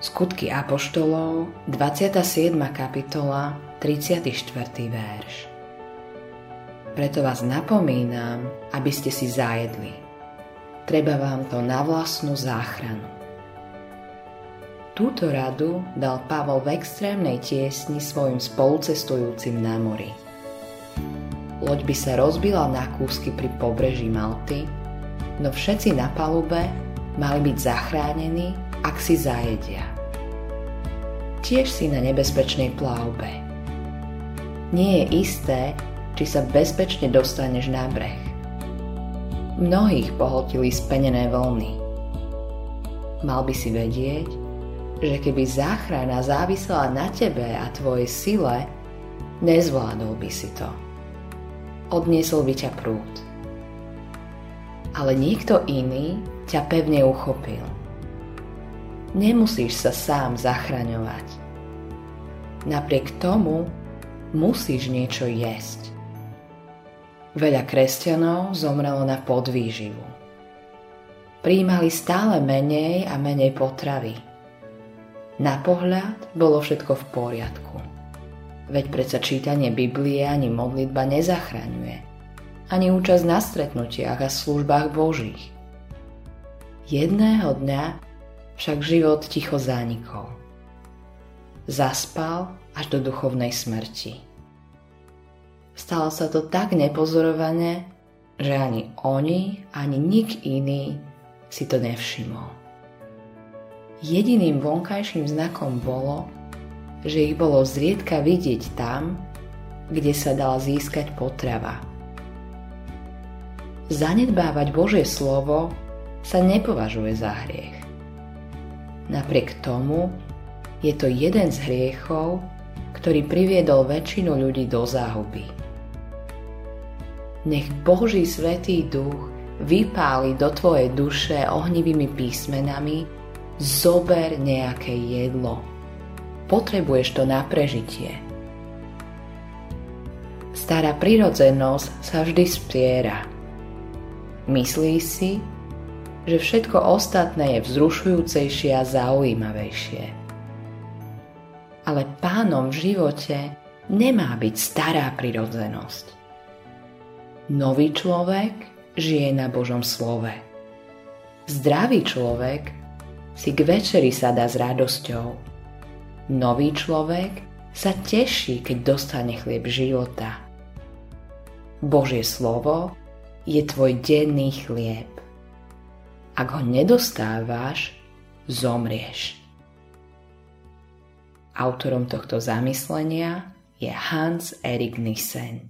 Skutky Apoštolov, 27. kapitola, 34. verš. Preto vás napomínam, aby ste si zajedli. Treba vám to na vlastnú záchranu. Túto radu dal Pavol v extrémnej tiesni svojim spolucestujúcim na mori. Loď by sa rozbila na kúsky pri pobreží Malty, no všetci na palube mali byť zachránení, ak si zajedia. Tiež si na nebezpečnej plavbe. Nie je isté, či sa bezpečne dostaneš na breh. Mnohých pohltili spenené vlny. Mal by si vedieť, že keby záchrana závisela na tebe a tvojej sile, nezvládol by si to. Odniesol by ťa prúd. Ale niekto iný ťa pevne uchopil. Nemusíš sa sám zachraňovať. Napriek tomu musíš niečo jesť. Veľa kresťanov zomrelo na podvýživu. Príjmali stále menej a menej potravy. Na pohľad bolo všetko v poriadku. Veď predsa čítanie Biblie ani modlitba nezachraňuje. Ani účasť na stretnutiach a službách Božích. Jedného dňa však život ticho zanikol. Zaspal až do duchovnej smrti. Stalo sa to tak nepozorovane, že ani oni, ani nik iný si to nevšimol. Jediným vonkajším znakom bolo, že ich bolo zriedka vidieť tam, kde sa dala získať potrava. Zanedbávať Božie slovo sa nepovažuje za hriech. Napriek tomu je to jeden z hriechov, ktorý priviedol väčšinu ľudí do záhuby. Nech Boží Svetý Duch vypáli do tvojej duše ohnivými písmenami, zober nejaké jedlo. Potrebuješ to na prežitie. Stará prirodzenosť sa vždy spiera. Myslí si, že všetko ostatné je vzrušujúcejšie a zaujímavejšie. Ale pánom v živote nemá byť stará prirodzenosť. Nový človek žije na Božom slove. Zdravý človek si k večeri sa dá s radosťou. Nový človek sa teší, keď dostane chlieb života. Božie slovo je tvoj denný chlieb. Ak ho nedostávaš, zomrieš. Autorom tohto zamyslenia je Hans Erik Nissen.